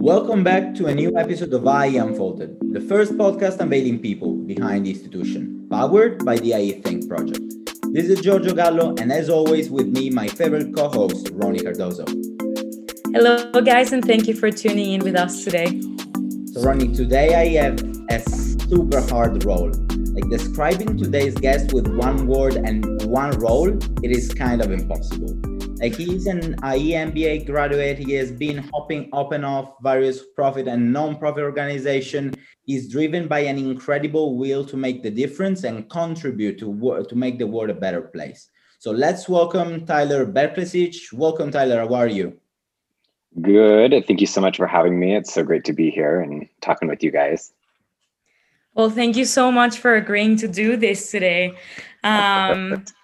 Welcome back to a new episode of IE Unfolded, the first podcast unveiling people behind the institution, powered by the IE Think project. This is Giorgio Gallo, and as always, with me, my favorite co host, Ronnie Cardozo. Hello, guys, and thank you for tuning in with us today. So, Ronnie, today I have a super hard role. Like describing today's guest with one word and one role, it is kind of impossible. Like he's an IE MBA graduate. He has been hopping up and off various profit and non-profit organization. He's driven by an incredible will to make the difference and contribute to to make the world a better place. So let's welcome Tyler Brklacich. Welcome, Tyler. How are you? Good. Thank you so much for having me. It's so great to be here and talking with you guys. Well, thank you so much for agreeing to do this today. Um,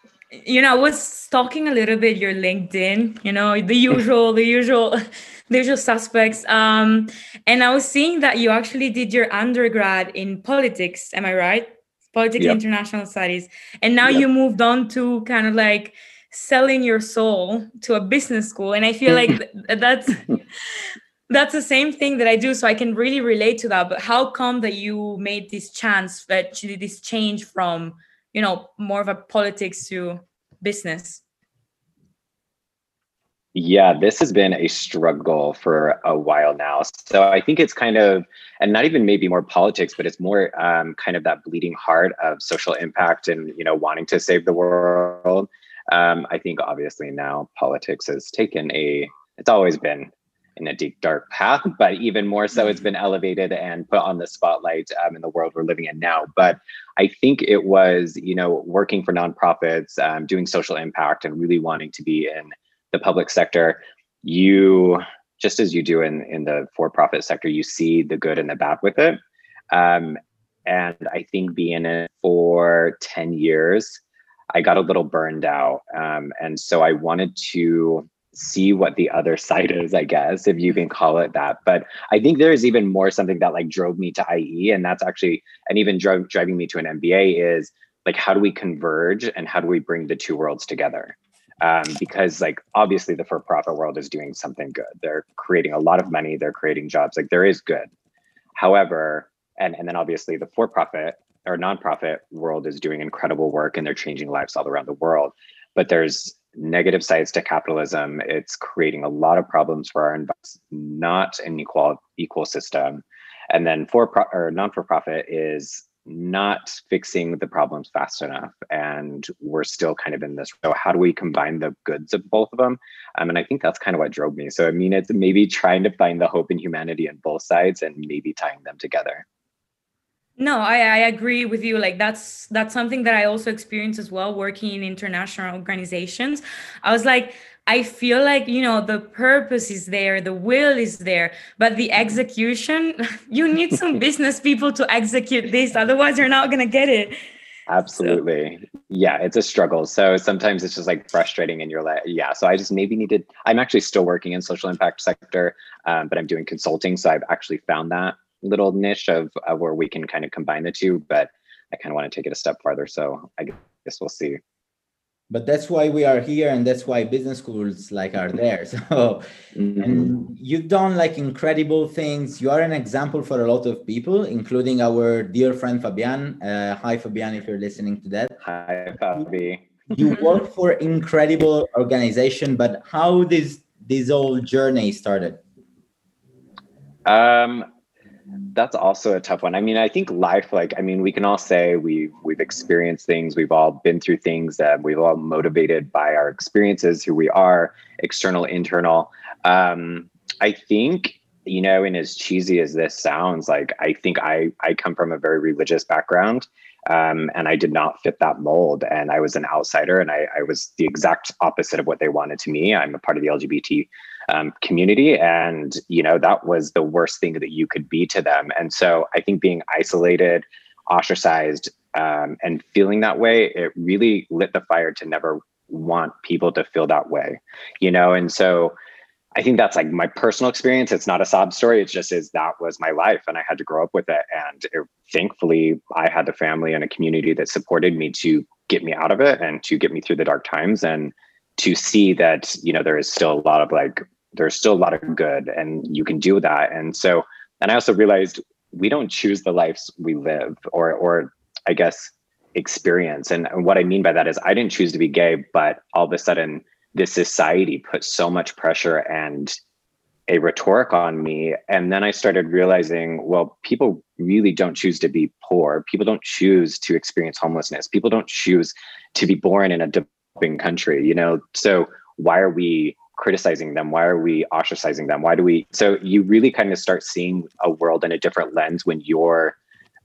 you know, I was stalking a little bit your LinkedIn, you know, the usual, the usual, the usual suspects. Um, and I was seeing that you actually did your undergrad in politics. Am I right? Politics yep. international studies. And now yep. you moved on to kind of like selling your soul to a business school. And I feel like that's that's the same thing that I do. So I can really relate to that. But how come that you made this chance, that this change from you know more of a politics to business? Yeah this has been a struggle for a while now. So i think it's kind of and not even maybe more politics but it's more um, kind of that bleeding heart of social impact and you know wanting to save the world. Um, i think obviously now politics has taken a it's always been in a deep dark path but even more so it's been elevated and put on the spotlight um, in the world we're living in now. But i think it was you know working for nonprofits um, doing social impact and really wanting to be in the public sector you just as you do in in the for-profit sector you see the good and the bad with it. Um, and i think being in it for 10 years i got a little burned out. Um, and so i wanted to see what the other side is, I guess, if you can call it that. But I think there's even more something that like drove me to IE, and that's actually, and even drove driving me to an MBA is like, how do we converge and how do we bring the two worlds together? Um, because like obviously the for-profit world is doing something good. They're creating a lot of money. They're creating jobs. Like there is good. However, and and then obviously the for-profit or nonprofit world is doing incredible work and they're changing lives all around the world. But there's negative sides to capitalism. It's creating a lot of problems for our investors, not an equal equal system. And then for pro- or non for profit is not fixing the problems fast enough and we're still kind of in this so how do we combine the goods of both of them um, and i think that's kind of what drove me so i mean it's maybe trying to find the hope in humanity on both sides and maybe tying them together no, I, I agree with you. Like that's that's something that I also experienced as well working in international organizations. I was like, I feel like, you know, the purpose is there, the will is there, but the execution, you need some business people to execute this. Otherwise, you're not gonna get it. Absolutely. So. Yeah, it's a struggle. So sometimes it's just like frustrating and you're like, yeah. So I just maybe needed, I'm actually still working in social impact sector, um, but I'm doing consulting. So I've actually found that little niche of, of where we can kind of combine the two, but I kind of want to take it a step farther. So I guess we'll see. But that's why we are here, and that's why business schools like are there. So, mm-hmm. and you've done like incredible things. You are an example for a lot of people, including our dear friend Fabian. Uh, hi, Fabian, if you're listening to that. Hi, Fabi. You work for incredible organization, but how this this whole journey started? Um, that's also a tough one. I mean, I think life, like, I mean, we can all say we we've experienced things, we've all been through things that we've all motivated by our experiences, who we are, external, internal. Um, I think, you know, and as cheesy as this sounds, like I think I I come from a very religious background. Um, and I did not fit that mold. And I was an outsider, and I, I was the exact opposite of what they wanted to me. I'm a part of the LGBT um, community and you know that was the worst thing that you could be to them and so i think being isolated ostracized um, and feeling that way it really lit the fire to never want people to feel that way you know and so i think that's like my personal experience. It's not a sob story. It just is that was my life and i had to grow up with it. And it, thankfully i had the family and a community that supported me to get me out of it and to get me through the dark times and to see that you know there is still a lot of like there's still a lot of good and you can do that. And so and i also realized we don't choose the lives we live or or i guess experience. And, and what i mean by that is i didn't choose to be gay but all of a sudden this society put so much pressure and a rhetoric on me. And then i started realizing well people really don't choose to be poor. People don't choose to experience homelessness. People don't choose to be born in a developing country you know? So why are we criticizing them? Why are we ostracizing them? Why do we so you really kind of start seeing a world in a different lens when your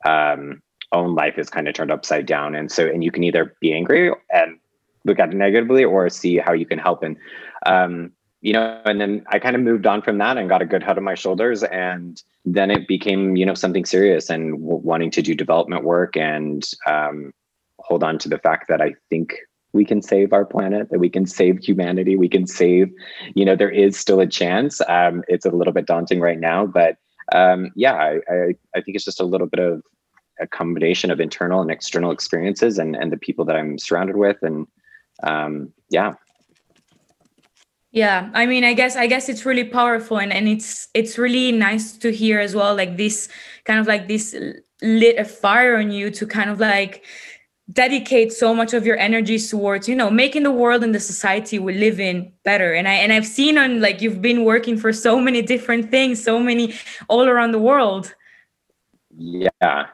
um, own life is kind of turned upside down. And so and you can either be angry and look at negatively or see how you can help. And um, you know and then i kind of moved on from that and got a good head on my shoulders. And then it became you know something serious and w- wanting to do development work and um, hold on to the fact that i think we can save our planet that we can save humanity we can save you know there is still a chance. Um, it's a little bit daunting right now but um, yeah I, I, I think it's just a little bit of a combination of internal and external experiences and and the people that i'm surrounded with and um, yeah. Yeah i mean i guess i guess it's really powerful and, and it's it's really nice to hear as well like this kind of like this lit a fire on you to kind of like dedicate so much of your energies towards you know making the world and the society we live in better. And i and i've seen on like you've been working for so many different things so many all around the world. Yeah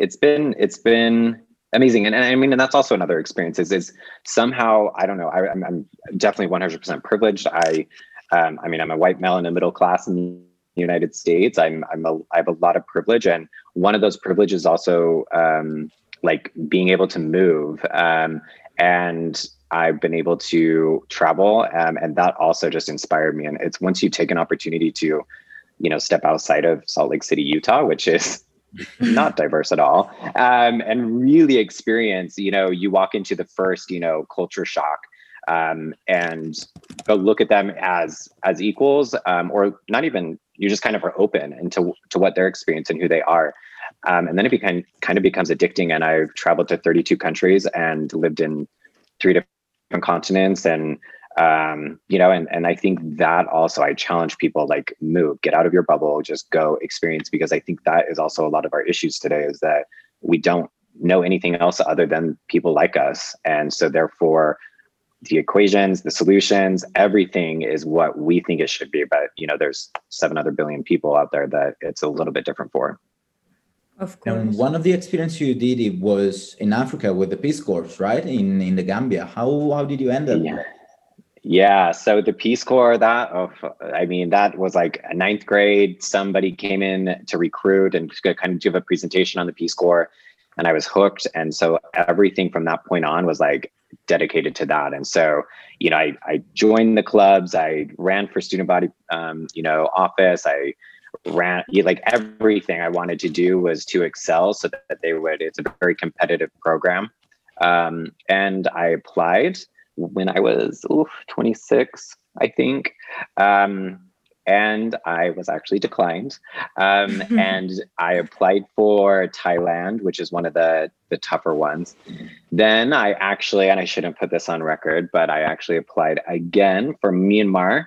it's been it's been amazing. And, and i mean and that's also another experience is, is somehow i don't know I, am I'm definitely 100% privileged. I um, i mean i'm a white male in the middle class in the united states. I'm i'm a, i have a lot of privilege. And one of those privileges also um, like being able to move um, and I've been able to travel, um, and that also just inspired me. And it's once you take an opportunity to, you know, step outside of Salt Lake City, Utah, which is not diverse at all um, and really experience you know you walk into the first you know culture shock um, and look at them as as equals um, or not even you just kind of are open into to what their experience and who they are um, and then it became kind of becomes addicting and i've traveled to 32 countries and lived in three different continents and um, you know, and and I think that also I challenge people like move, get out of your bubble, just go experience because I think that is also a lot of our issues today is that we don't know anything else other than people like us, and so therefore the equations, the solutions, everything is what we think it should be. But you know, there's seven other billion people out there that it's a little bit different for. Of course. And one of the experience you did it was in Africa with the Peace Corps, right? In in the Gambia. How how did you end up? Yeah. Yeah, so the Peace Corps, that oh, I mean, that was like a ninth grade. Somebody came in to recruit and kind of give a presentation on the Peace Corps, and I was hooked. And so everything from that point on was like dedicated to that. And so, you know, I I joined the clubs. I ran for student body, um, you know, office. I ran like everything I wanted to do was to excel so that they would. It's a very competitive program, um, and I applied when I was oof, 26, I think. Um, and I was actually declined. Um, and I applied for Thailand, which is one of the, the tougher ones. Then I actually, and I shouldn't put this on record, but I actually applied again for Myanmar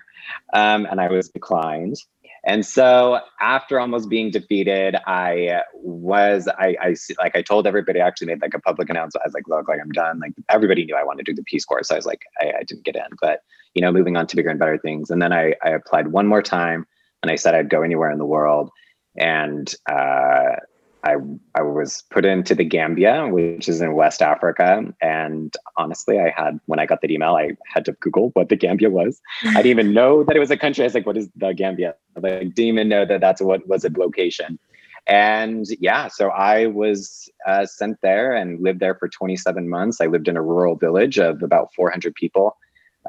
um, and I was declined. And so after almost being defeated, I was I, I like I told everybody I actually made like a public announcement. I was like, look, like I'm done. Like everybody knew I wanted to do the Peace Corps. So I was like, I, I didn't get in. But you know, moving on to bigger and better things. And then I I applied one more time and I said I'd go anywhere in the world. And uh I I was put into the Gambia, which is in West Africa, and honestly, I had when I got that email, I had to Google what the Gambia was. I didn't even know that it was a country. I was like, "What is the Gambia?" I didn't even know that that's what was a location. And yeah, so I was uh, sent there and lived there for 27 months. I lived in a rural village of about 400 people.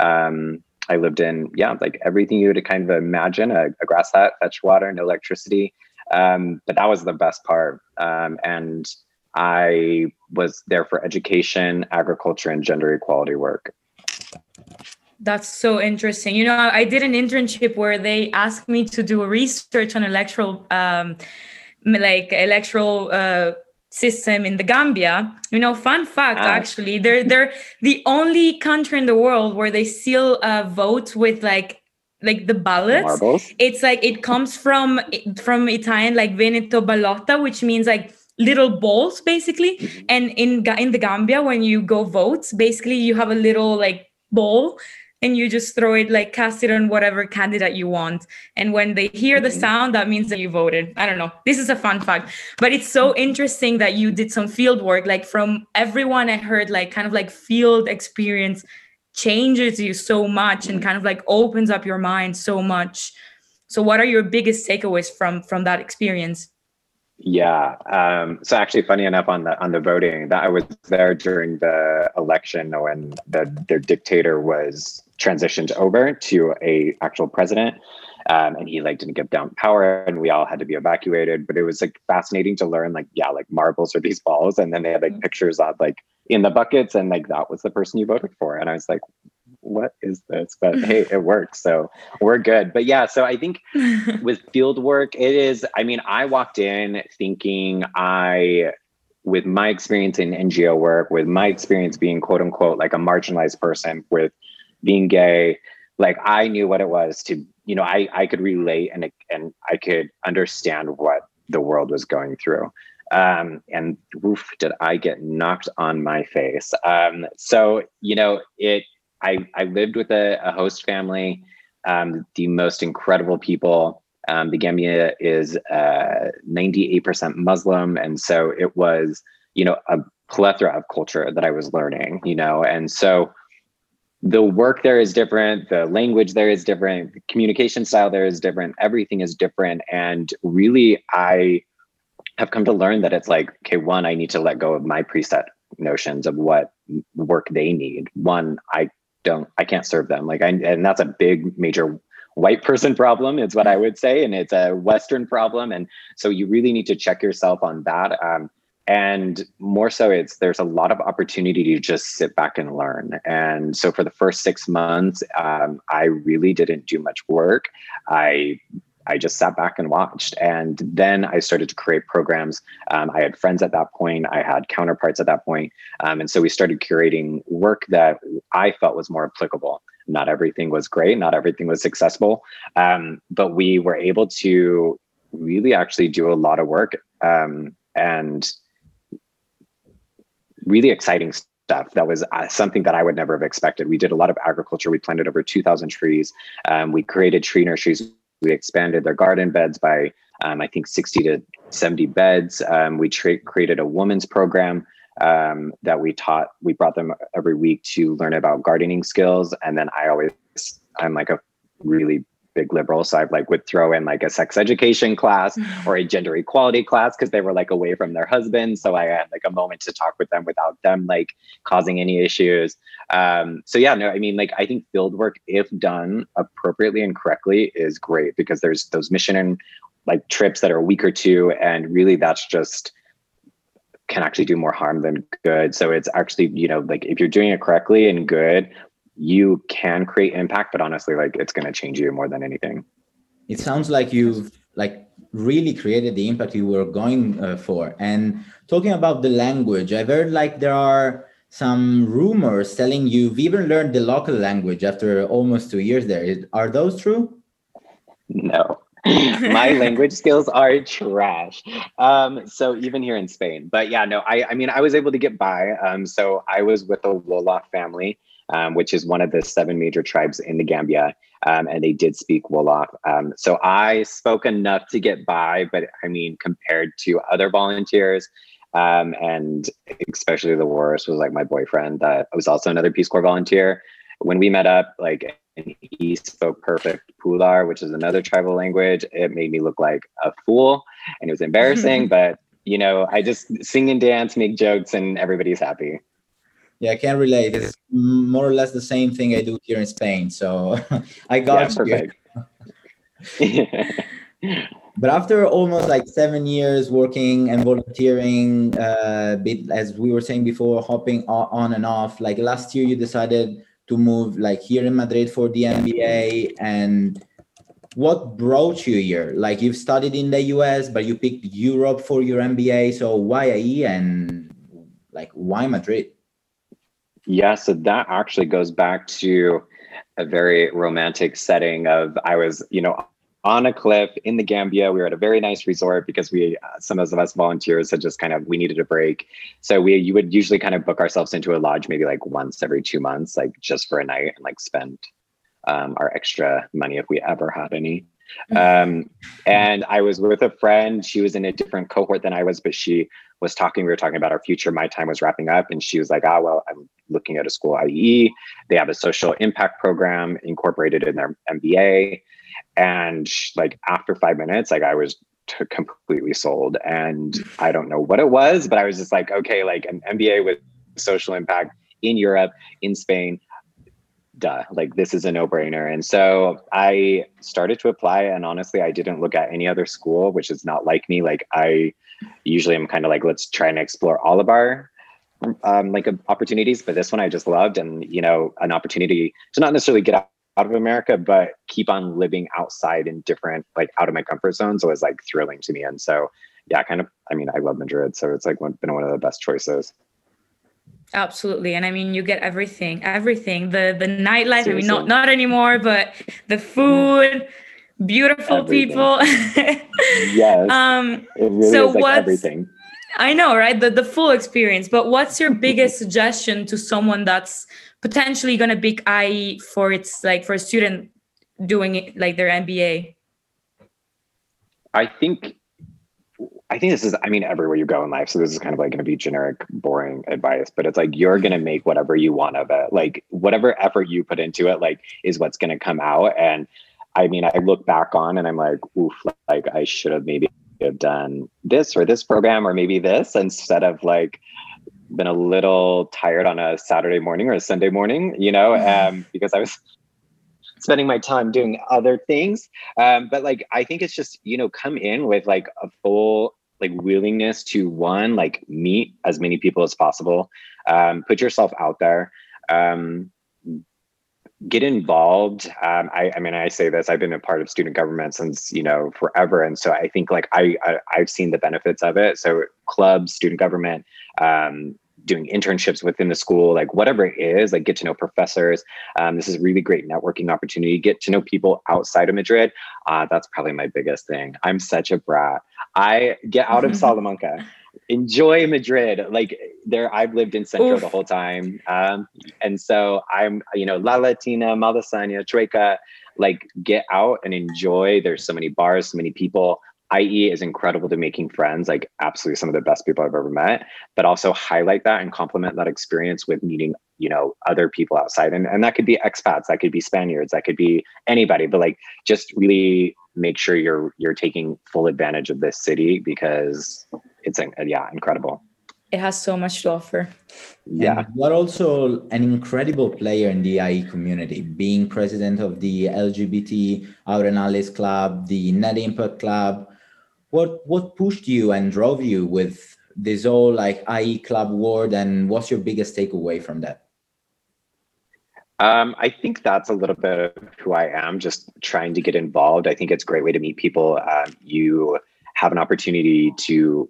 Um, I lived in yeah, like everything you would kind of imagine: a, a grass hut, fetch water, no electricity um, but that was the best part. Um, and I was there for education, agriculture, and gender equality work. That's so interesting. You know, I did an internship where they asked me to do a research on electoral, um, like electoral uh, system in the Gambia. You know, fun fact ah. actually, they're they're the only country in the world where they still uh, vote with like like the ballots Marbles. it's like it comes from from italian like veneto ballotta which means like little balls basically Mhm. and in in the gambia when you go vote basically you have a little like ball and you just throw it like cast it on whatever candidate you want and when they hear the Mhm. sound that means that you voted i don't know this is a fun fact but it's so interesting that you did some field work like from everyone i heard like kind of like field experience changes you so much and kind of like opens up your mind so much. So what are your biggest takeaways from from that experience? Yeah. Um, so actually, funny enough, on the on the voting, that I was there during the election when the their dictator was transitioned over to a actual president, um, and he like didn't give down power, and we all had to be evacuated. But it was like fascinating to learn, like yeah, like marbles are these balls, and then they had like Mhm. pictures of like in the buckets, and like that was the person you voted for, and I was like. What is this? But hey, it works. So we're good. But yeah, so I think with field work it is i mean i walked in thinking i with my experience in ngo work with my experience being quote unquote like a marginalized person with being gay like i knew what it was to you know i i could relate and and i could understand what the world was going through um and oof, did i get knocked on my face um so you know it i i lived with a, a host family um, the most incredible people. Um, the Gambia is uh, 98% Muslim. And so it was, you know, a plethora of culture that I was learning, you know, and so the work there is different, the language there is different, the communication style there is different, everything is different. And really, I have come to learn that it's like, okay, one, I need to let go of my preset notions of what work they need. One, I don't i can't serve them like i and that's a big major white person problem is what i would say and it's a western problem and so you really need to check yourself on that um, and more so it's there's a lot of opportunity to just sit back and learn and so for the first six months um, i really didn't do much work i I just sat back and watched. And then I started to create programs. Um, I had friends at that point, I had counterparts at that point. Um, and so we started curating work that I felt was more applicable. Not everything was great, not everything was successful, um, but we were able to really actually do a lot of work um, and really exciting stuff that was uh, something that I would never have expected. We did a lot of agriculture. We planted over 2,000 trees. Um, we created tree nurseries we expanded their garden beds by um, i think 60 to 70 beds um, we tra- created a women's program um, that we taught we brought them every week to learn about gardening skills and then i always i'm like a really big liberal so i like would throw in like a sex education class or a gender equality class because they were like away from their husbands. So i had like a moment to talk with them without them like causing any issues. Um, so yeah no i mean like i think field work if done appropriately and correctly is great because there's those mission and like trips that are a week or two and really that's just can actually do more harm than good. So it's actually you know like if you're doing it correctly and good you can create impact but honestly like it's going to change you more than anything. It sounds like you've like really created the impact you were going uh, for. And talking about the language i've heard like there are some rumors telling you've even learned the local language after almost two years there. Are those true? No. My language skills are trash. Um so even here in spain. But yeah no i i mean i was able to get by. Um so i was with the wolof family um, which is one of the seven major tribes in the Gambia, um, and they did speak Wolof. Um, so I spoke enough to get by, but I mean, compared to other volunteers, um, and especially the worst was like my boyfriend that was also another Peace Corps volunteer. When we met up, like and he spoke perfect Pular, which is another tribal language. It made me look like a fool, and it was embarrassing. but you know, I just sing and dance, make jokes, and everybody's happy. Yeah, I can't relate. It's more or less the same thing I do here in Spain. So I got yeah, you. but after almost like seven years working and volunteering, uh, bit as we were saying before, hopping on and off. Like last year, you decided to move like here in Madrid for the MBA. And what brought you here? Like you've studied in the US, but you picked Europe for your MBA. So why IE and like why Madrid? Yeah, so that actually goes back to a very romantic setting of I was, you know, on a cliff in the Gambia. We were at a very nice resort because we, uh, some of us volunteers had just kind of, we needed a break. So we, you would usually kind of book ourselves into a lodge maybe like once every two months, like just for a night and like spend um, our extra money if we ever had any. Um, and I was with a friend. She was in a different cohort than I was, but she was talking. We were talking about our future. My time was wrapping up, and she was like, "Ah, well, I'm looking at a school IE. They have a social impact program incorporated in their MBA." And like after five minutes, like I was t- completely sold. And I don't know what it was, but I was just like, okay, like an MBA with social impact in Europe, in Spain duh, like this is a no brainer. And so I started to apply. And honestly, I didn't look at any other school, which is not like me. Like I usually I'm kind of like, let's try and explore all of our um, like opportunities. But this one I just loved. And, you know, an opportunity to not necessarily get out out of America, but keep on living outside in different, like out of my comfort zones was like thrilling to me. And so, yeah, kind of, I mean, I love Madrid. So it's like been one of the best choices. Absolutely. And I mean you get everything, everything. The the nightlife, Seriously. I mean not not anymore, but the food, beautiful everything. people. yes. Um it really so is like everything. I know, right? The the full experience. But what's your biggest suggestion to someone that's potentially gonna pick IE for its like for a student doing it like their MBA? I think I think this is, I mean, everywhere you go in life. So this is kind of like going to be generic, boring advice, but it's like you're going to make whatever you want of it. Like whatever effort you put into it, like is what's going to come out. And I mean, I look back on and I'm like, oof, like I should have maybe have done this or this program or maybe this instead of like been a little tired on a Saturday morning or a Sunday morning, you know, mm-hmm. um, because I was spending my time doing other things. Um, but like, I think it's just, you know, come in with like a full like willingness to one, like meet as many people as possible, um, put yourself out there, um, get involved. Um, I, I, mean, I say this, I've been a part of student government since, you know, forever. And so I think like I, I have seen the benefits of it. So clubs, student government, um, doing internships within the school, like whatever it is, like get to know professors. Um, this is a really great networking opportunity. Get to know people outside of Madrid. Uh, that's probably my biggest thing. I'm such a brat. I get out of Salamanca, enjoy Madrid. Like there, I've lived in Centro Oof. the whole time, um, and so I'm, you know, La Latina, Malasaña, Chueca. Like get out and enjoy. There's so many bars, so many people. IE is incredible to making friends, like absolutely some of the best people I've ever met, but also highlight that and complement that experience with meeting, you know, other people outside. And, and that could be expats, that could be Spaniards, that could be anybody, but like just really make sure you're you're taking full advantage of this city because it's yeah, incredible. It has so much to offer. Yeah. And you're also an incredible player in the IE community, being president of the LGBT Out and Allies Club, the Net Impact Club, what what pushed you and drove you with this whole like IE club world and what's your biggest takeaway from that? Um, I think that's a little bit of who I am, just trying to get involved. I think it's a great way to meet people. Um, you have an opportunity to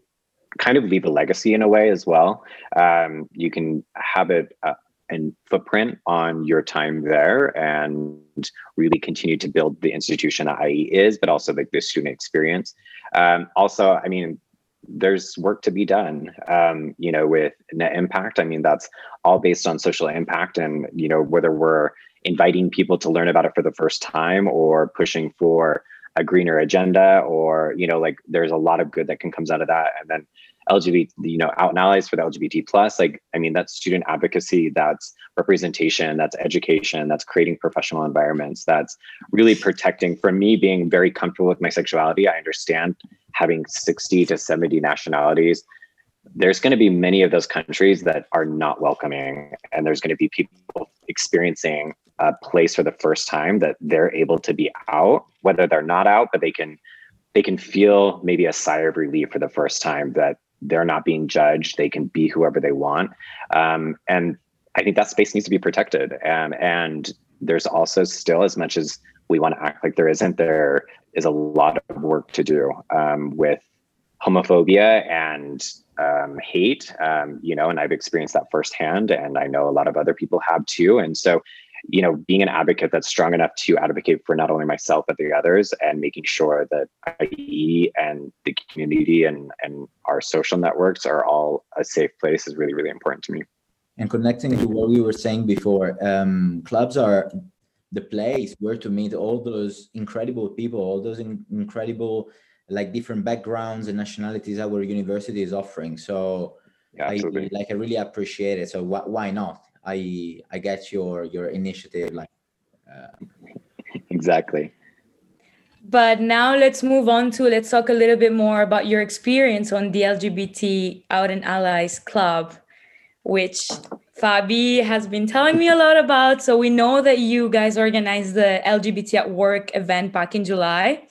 kind of leave a legacy in a way as well. Um, you can have it uh, and footprint on your time there and really continue to build the institution that IE is, but also like the student experience. Um, also, I mean, there's work to be done, um, you know, with net impact. I mean, that's all based on social impact and, you know, whether we're inviting people to learn about it for the first time or pushing for a greener agenda or, you know, like there's a lot of good that can comes out of that. And then LGBT, you know, out and allies for the LGBT plus. Like, I mean, that's student advocacy, that's representation, that's education, that's creating professional environments, that's really protecting. For me, being very comfortable with my sexuality, I understand having 60 to 70 nationalities. There's going to be many of those countries that are not welcoming, and there's going to be people experiencing a place for the first time that they're able to be out, whether they're not out, but they can they can feel maybe a sigh of relief for the first time that they're not being judged. They can be whoever they want. Um, and I think that space needs to be protected. Um, and there's also still, as much as we want to act like there isn't, there is a lot of work to do um, with homophobia and um, hate, um, you know, and I've experienced that firsthand. And I know a lot of other people have too. And so you know, being an advocate that's strong enough to advocate for not only myself but the others, and making sure that IE and the community and and our social networks are all a safe place is really really important to me. And connecting to what we were saying before, um, clubs are the place where to meet all those incredible people, all those in- incredible like different backgrounds and nationalities our university is offering. So yeah, I like I really appreciate it. So wh- why not? I I get your your initiative like uh... exactly. But now let's move on to let's talk a little bit more about your experience on the LGBT Out and Allies Club, which Fabi has been telling me a lot about. So we know that you guys organized the LGBT at Work event back in July.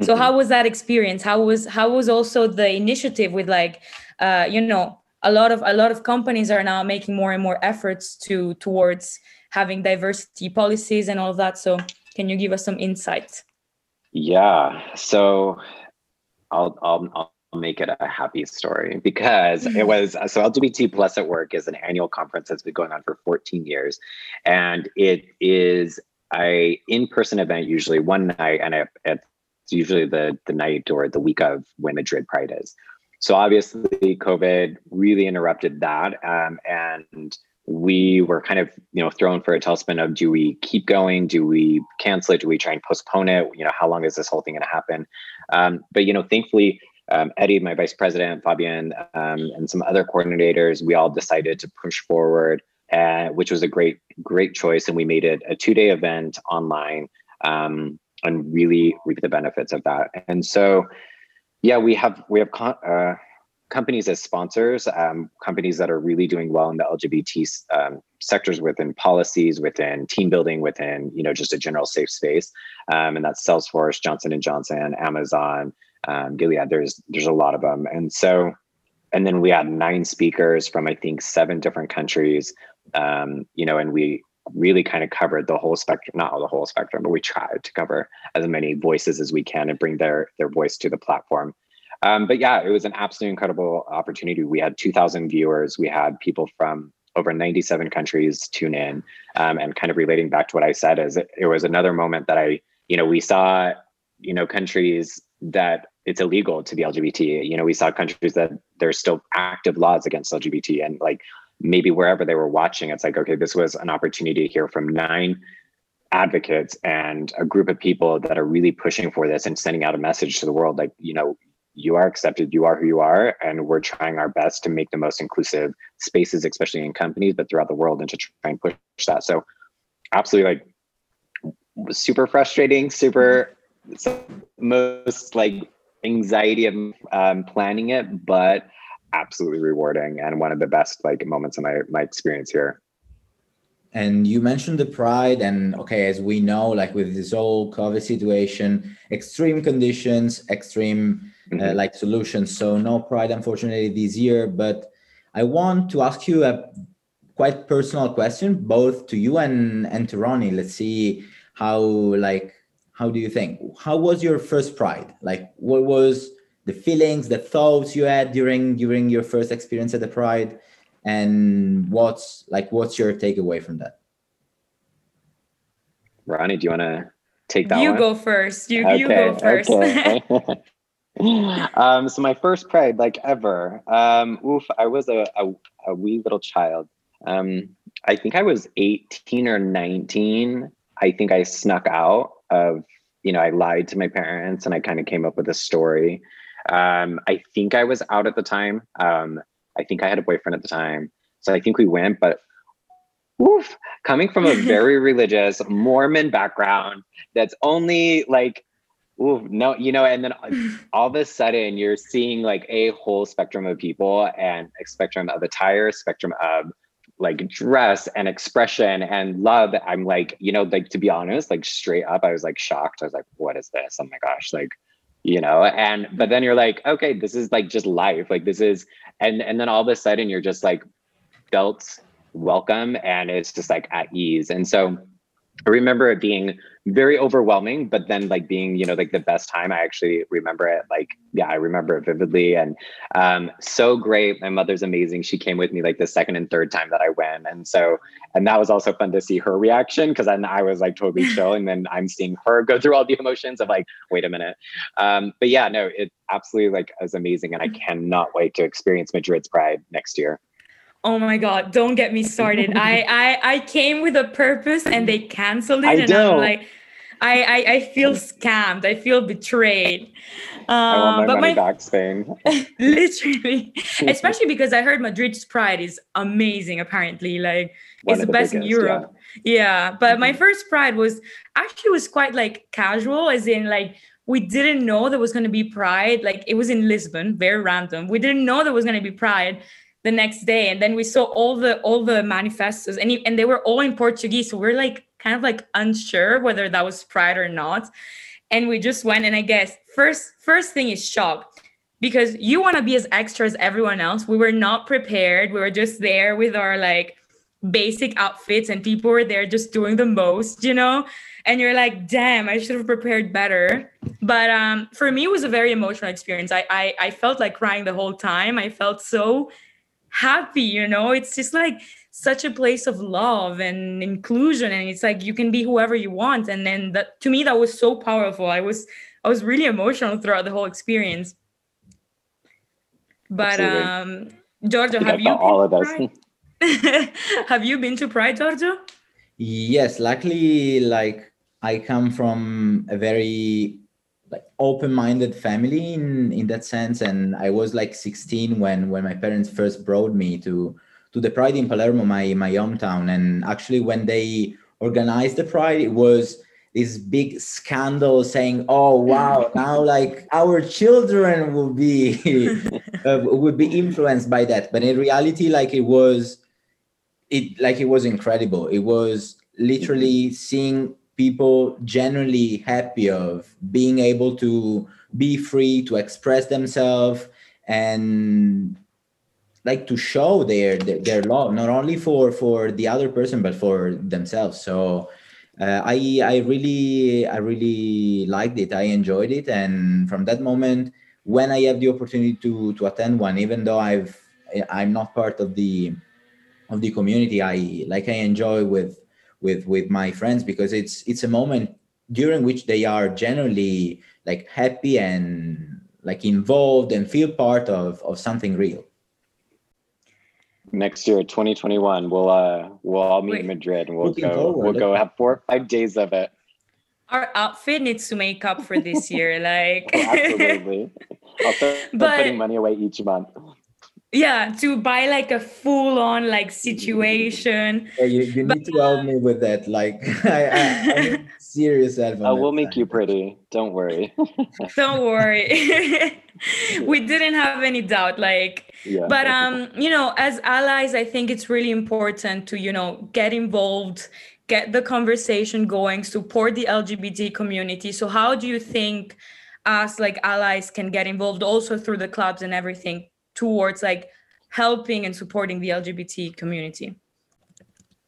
So mm-hmm. how was that experience? How was how was also the initiative with like uh, you know a lot of a lot of companies are now making more and more efforts to towards having diversity policies and all of that. So can you give us some insight? Yeah. So I'll I'll, I'll make it a happy story because it mm-hmm. was so LGBT plus at work is an annual conference that's been going on for 14 years, and it is a in-person event usually one night and it's usually the the night or the week of when Madrid Pride is. So obviously, COVID really interrupted that, um, and we were kind of you know thrown for a tailspin of do we keep going do we cancel it do we try and postpone it you know how long is this whole thing going to happen um, but you know thankfully um, Eddie, my vice president, Fabian, um, and some other coordinators, we all decided to push forward, uh, which was a great, great choice. And we made it a two day event online um, and really reap the benefits of that. And so, yeah, we have we have uh, companies as sponsors, um, companies that are really doing well in the LGBT um, sectors within policies, within team building, within you know just a general safe space, um, and that's Salesforce, Johnson and Johnson, Amazon um, Gilead. There's there's a lot of them, and so and then we had nine speakers from I think seven different countries. Um, you know, and we really kind of covered the whole spectrum, not all the whole spectrum, but we tried to cover as many voices as we can and bring their their voice to the platform. Um, but yeah, it was an absolutely incredible opportunity. We had 2,000 viewers. We had people from over 97 countries tune in, um, and kind of relating back to what I said is it, it was another moment that I, you know, we saw, you know, countries that it's illegal to be LGBT. You know, we saw countries that there's still active laws against LGBT, and like maybe wherever they were watching, it's like, okay, this was an opportunity to hear from nine advocates and a group of people that are really pushing for this and sending out a message to the world like, you know, you are accepted, you are who you are, and we're trying our best to make the most inclusive spaces, especially in companies, but throughout the world, and to try and push that. So, absolutely, like, super frustrating, super most like anxiety of um, planning it, but absolutely rewarding and one of the best like moments of my my experience here. And you mentioned the pride, and okay, as we know, like with this whole COVID situation, extreme conditions, extreme uh, mm-hmm. uh, like solutions. So no pride, unfortunately, this year. But I want to ask you a quite personal question, both to you and and to Ronnie. Let's see how like how do you think how was your first pride like what was the feelings the thoughts you had during during your first experience at the pride and what's like what's your takeaway from that? Ronnie do you want to take that you one? go first. You, okay, you go first. okay. um so my first pride like ever um oof i was a, a, a wee little child. Um i think i was 18 or 19 i think i snuck out of you know i lied to my parents and i kind of came up with a story um, i think i was out at the time. Um, i think i had a boyfriend at the time. So i think we went but oof, coming from a very religious mormon background that's only like ooh, no you know and then all of a sudden you're seeing like a whole spectrum of people and a spectrum of attire spectrum of like dress and expression and love. I'm like you know like to be honest like straight up i was like shocked. I was like what is this? Oh my gosh like you know and but then you're like okay this is like just life like this is and and then all of a sudden you're just like felt welcome and it's just like at ease. And so I remember it being very overwhelming, but then like being, you know, like the best time. I actually remember it. Like, yeah, I remember it vividly and um, so great. My mother's amazing. She came with me like the second and third time that I went, and so and that was also fun to see her reaction because then I was like totally chill, and then I'm seeing her go through all the emotions of like, wait a minute. Um, but yeah, no, it absolutely like is amazing, and I cannot wait to experience Madrid's Pride next year. Oh my god, don't get me started. I, I I came with a purpose and they canceled it I and know. I'm like I, I I feel scammed. I feel betrayed. I want my but money my back, Spain. literally especially because I heard Madrid's Pride is amazing apparently. Like One it's the the best in biggest, yeah. Europe. Yeah. But my Mhm. first Pride was actually was quite like casual, as in like we didn't know there was gonna be Pride. Like it was in Lisbon, very random. We didn't know there was gonna be Pride the next day. And then we saw all the all the manifestos and, and they were all in portuguese. So we're like kind of like unsure whether that was pride or not. And we just went and i guess first first thing is shock because you want to be as extra as everyone else. We were not prepared. We were just there with our like basic outfits and people were there just doing the most you know? And you're like damn i should have prepared better. But um for me it was a very emotional experience. I i, I felt like crying the whole time. I felt so happy you know it's just like such a place of love and inclusion and it's like you can be whoever you want and then that to me that was so powerful i was i was really emotional throughout the whole experience but Absolutely. um giorgio I think I have you all of been us. to Pride? have you been to pride giorgio Yes, luckily, like I come from a very like open-minded family in in that sense, and I was like 16 when when my parents first brought me to to the Pride in Palermo, my my hometown, and actually when they organized the Pride, it was this big scandal saying, "Oh wow, now like our children will be uh, would be influenced by that," but in reality, like it was it like it was incredible. It was literally seeing people genuinely happy of being able to be free to express themselves and like to show their, their their love not only for for the other person but for themselves. So uh, i i really i really liked it. I enjoyed it. And from that moment when i have the opportunity to to attend one even though i've i'm not part of the of the community i like i enjoy with with with my friends because it's it's a moment during which they are generally like happy and like involved and feel part of of something real Next year, 2021, we'll uh we'll all meet in Madrid and we'll go forward. we'll go have four or five days of it. our outfit needs to make up for this year like Oh, absolutely. I'll start But- putting money away each month. Yeah to buy like a full on like situation Yeah, you, you need to help me with that like i, I, I need serious help on Oh, that we'll make you pretty. Don't worry. don't worry we didn't have any doubt like yeah. but um you know as allies i think it's really important to you know get involved get the conversation going support the lgbt community so how do you think us like allies can get involved also through the clubs and everything towards like helping and supporting the lgbt community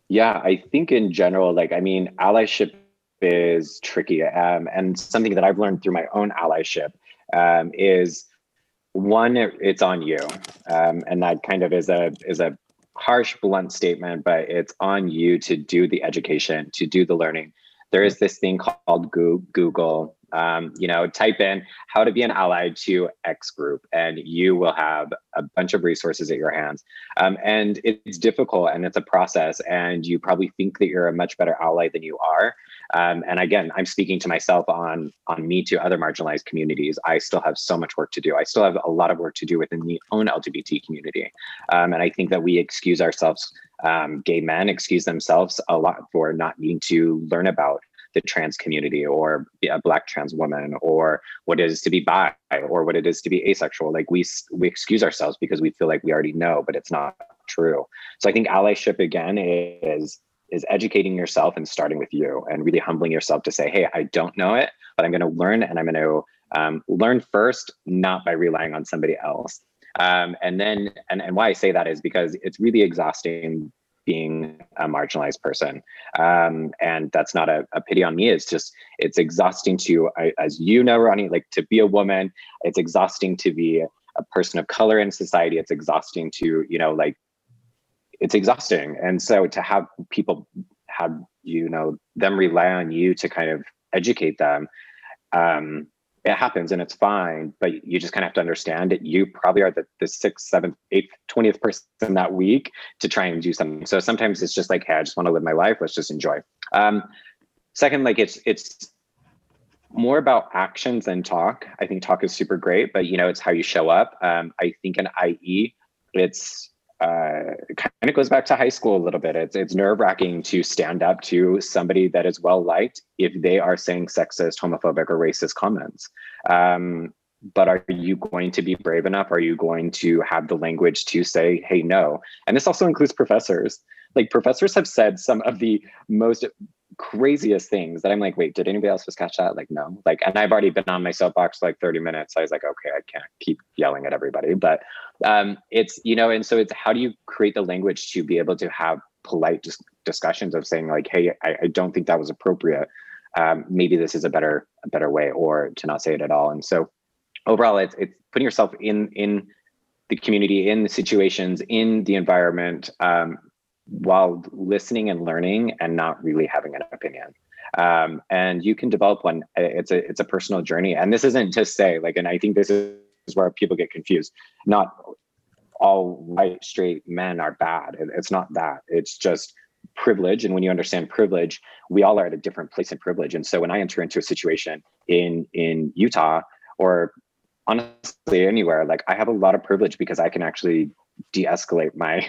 Yeah, I think in general, like, I mean, allyship is tricky. Um, and something that I've learned through my own allyship um, is one, it's on you. Um, and that kind of is a is a harsh, blunt statement, but it's on you to do the education, to do the learning. There is this thing called Google. Um, you know, type in how to be an ally to X group, and you will have a bunch of resources at your hands. Um, and it's difficult and it's a process, and you probably think that you're a much better ally than you are. Um, and again, I'm speaking to myself on on me to other marginalized communities. I still have so much work to do. I still have a lot of work to do within the own LGBT community, um, and I think that we excuse ourselves. Um, gay men excuse themselves a lot for not needing to learn about the trans community or a black trans woman or what it is to be bi or what it is to be asexual. Like we we excuse ourselves because we feel like we already know but it's not true. So i think allyship again is is educating yourself and starting with you and really humbling yourself to say hey i don't know it but i'm going to learn and i'm going to um, learn first not by relying on somebody else. Um, and then and, and why i say that is because it's really exhausting being a marginalized person. Um, and that's not a, a, pity on me. It's just, it's exhausting to, as you know, Ronnie, like to be a woman, it's exhausting to be a person of color in society. It's exhausting to, you know, like, it's exhausting. And so to have people have, you know, them rely on you to kind of educate them, um, it happens and it's fine but you just kind of have to understand that you probably are the, the sixth seventh eighth 20th person that week to try and do something. So sometimes it's just like hey i just want to live my life let's just enjoy. Um, second like it's it's more about actions than talk. I think talk is super great but you know it's how you show up. Um, i think in ie it's uh, kind of goes back to high school a little bit. It's it's nerve wracking to stand up to somebody that is well liked if they are saying sexist, homophobic, or racist comments. Um, but are you going to be brave enough? Are you going to have the language to say, "Hey, no"? And this also includes professors. Like professors have said some of the most craziest things that I'm like, wait, did anybody else just catch that? Like, no. Like, and I've already been on my soapbox like 30 minutes. So I was like, okay, I can't keep yelling at everybody. But um, it's, you know, and so it's how do you create the language to be able to have polite dis- discussions of saying like, hey, I, I don't think that was appropriate. Um, maybe this is a better, a better way, or to not say it at all. And so overall, it's it's putting yourself in in the community, in the situations, in the environment, um, while listening and learning and not really having an opinion. Um, and you can develop one. It's a it's a personal journey. And this isn't to say like and i think this is where people get confused. Not all white straight men are bad. It's not that. It's just privilege. And when you understand privilege we all are at a different place in privilege. And so when i enter into a situation in in utah or honestly anywhere like i have a lot of privilege because i can actually de-escalate my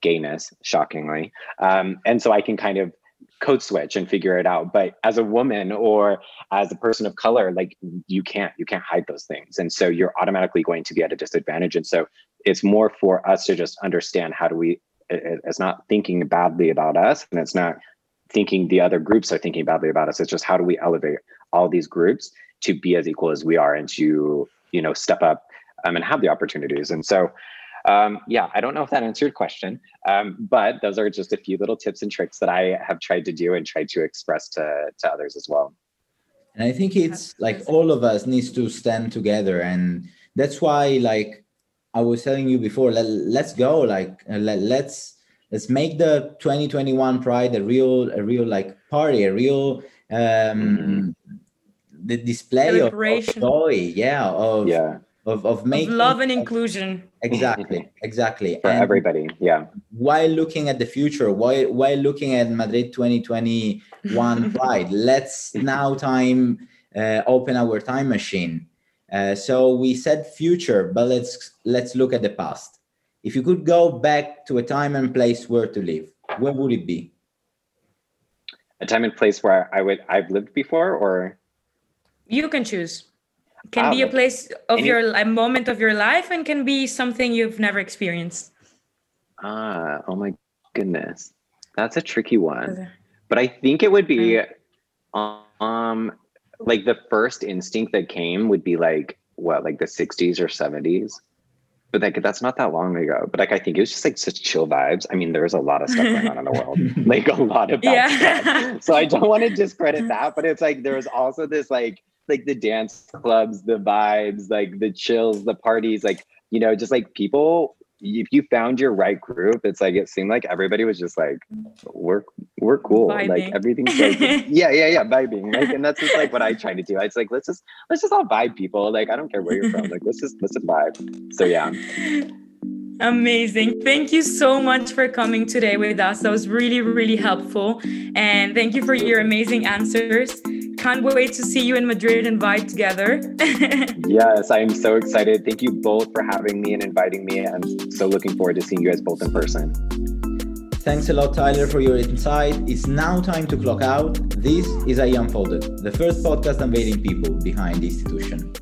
gayness, shockingly. Um, and so I can kind of code switch and figure it out. But as a woman or as a person of color, like you can't, you can't hide those things. And so you're automatically going to be at a disadvantage. And so it's more for us to just understand how do we, it's not thinking badly about us and it's not thinking the other groups are thinking badly about us. It's just how do we elevate all these groups to be as equal as we are and to, you know, step up um, and have the opportunities. And so um, yeah, I don't know if that answered your question, um, but those are just a few little tips and tricks that I have tried to do and tried to express to, to others as well. And I think it's like all of us needs to stand together. And that's why, like I was telling you before, let, let's go, like uh, let, let's, let's make the 2021 pride a real, a real like party, a real, um, mm-hmm. the display of, of, joy. Yeah. Of, yeah of, of making of love and inclusion. Exactly exactly. For and everybody yeah. while looking at the future while while looking at madrid 2021 pride let's now time uh, open our time machine. Uh, so we said future but let's let's look at the past. If you could go back to a time and place where to live where would it be? A time and place where i would i've lived before or? You can choose can be a place of any, your a moment of your life and can be something you've never experienced. Ah oh my goodness. That's a tricky one. But i think it would be um like the first instinct that came would be like what like the 60s or 70s but like that's not that long ago. But like i think it was just like such chill vibes. I mean there's a lot of stuff going on in the world. Like a lot of yeah. stuff so i don't want to discredit that but it's like there was also this like like the dance clubs, the vibes, like the chills, the parties, like, you know, just like people, if you found your right group, it's like it seemed like everybody was just like, we're we're cool. Vibing. Like everything's like yeah, yeah, yeah, vibing. Like, and that's just like what I try to do. It's like let's just let's just all vibe people. Like, I don't care where you're from. Like, let's just let's just vibe. So yeah. Amazing. Thank you so much for coming today with us. That was really, really helpful. And thank you for your amazing answers. Can't wait to see you in Madrid and vibe together. yes, I'm so excited. Thank you both for having me and inviting me. I'm so looking forward to seeing you guys both in person. Thanks a lot, Tyler, for your insight. It's now time to clock out. This is I Unfolded, the first podcast unveiling people behind the institution.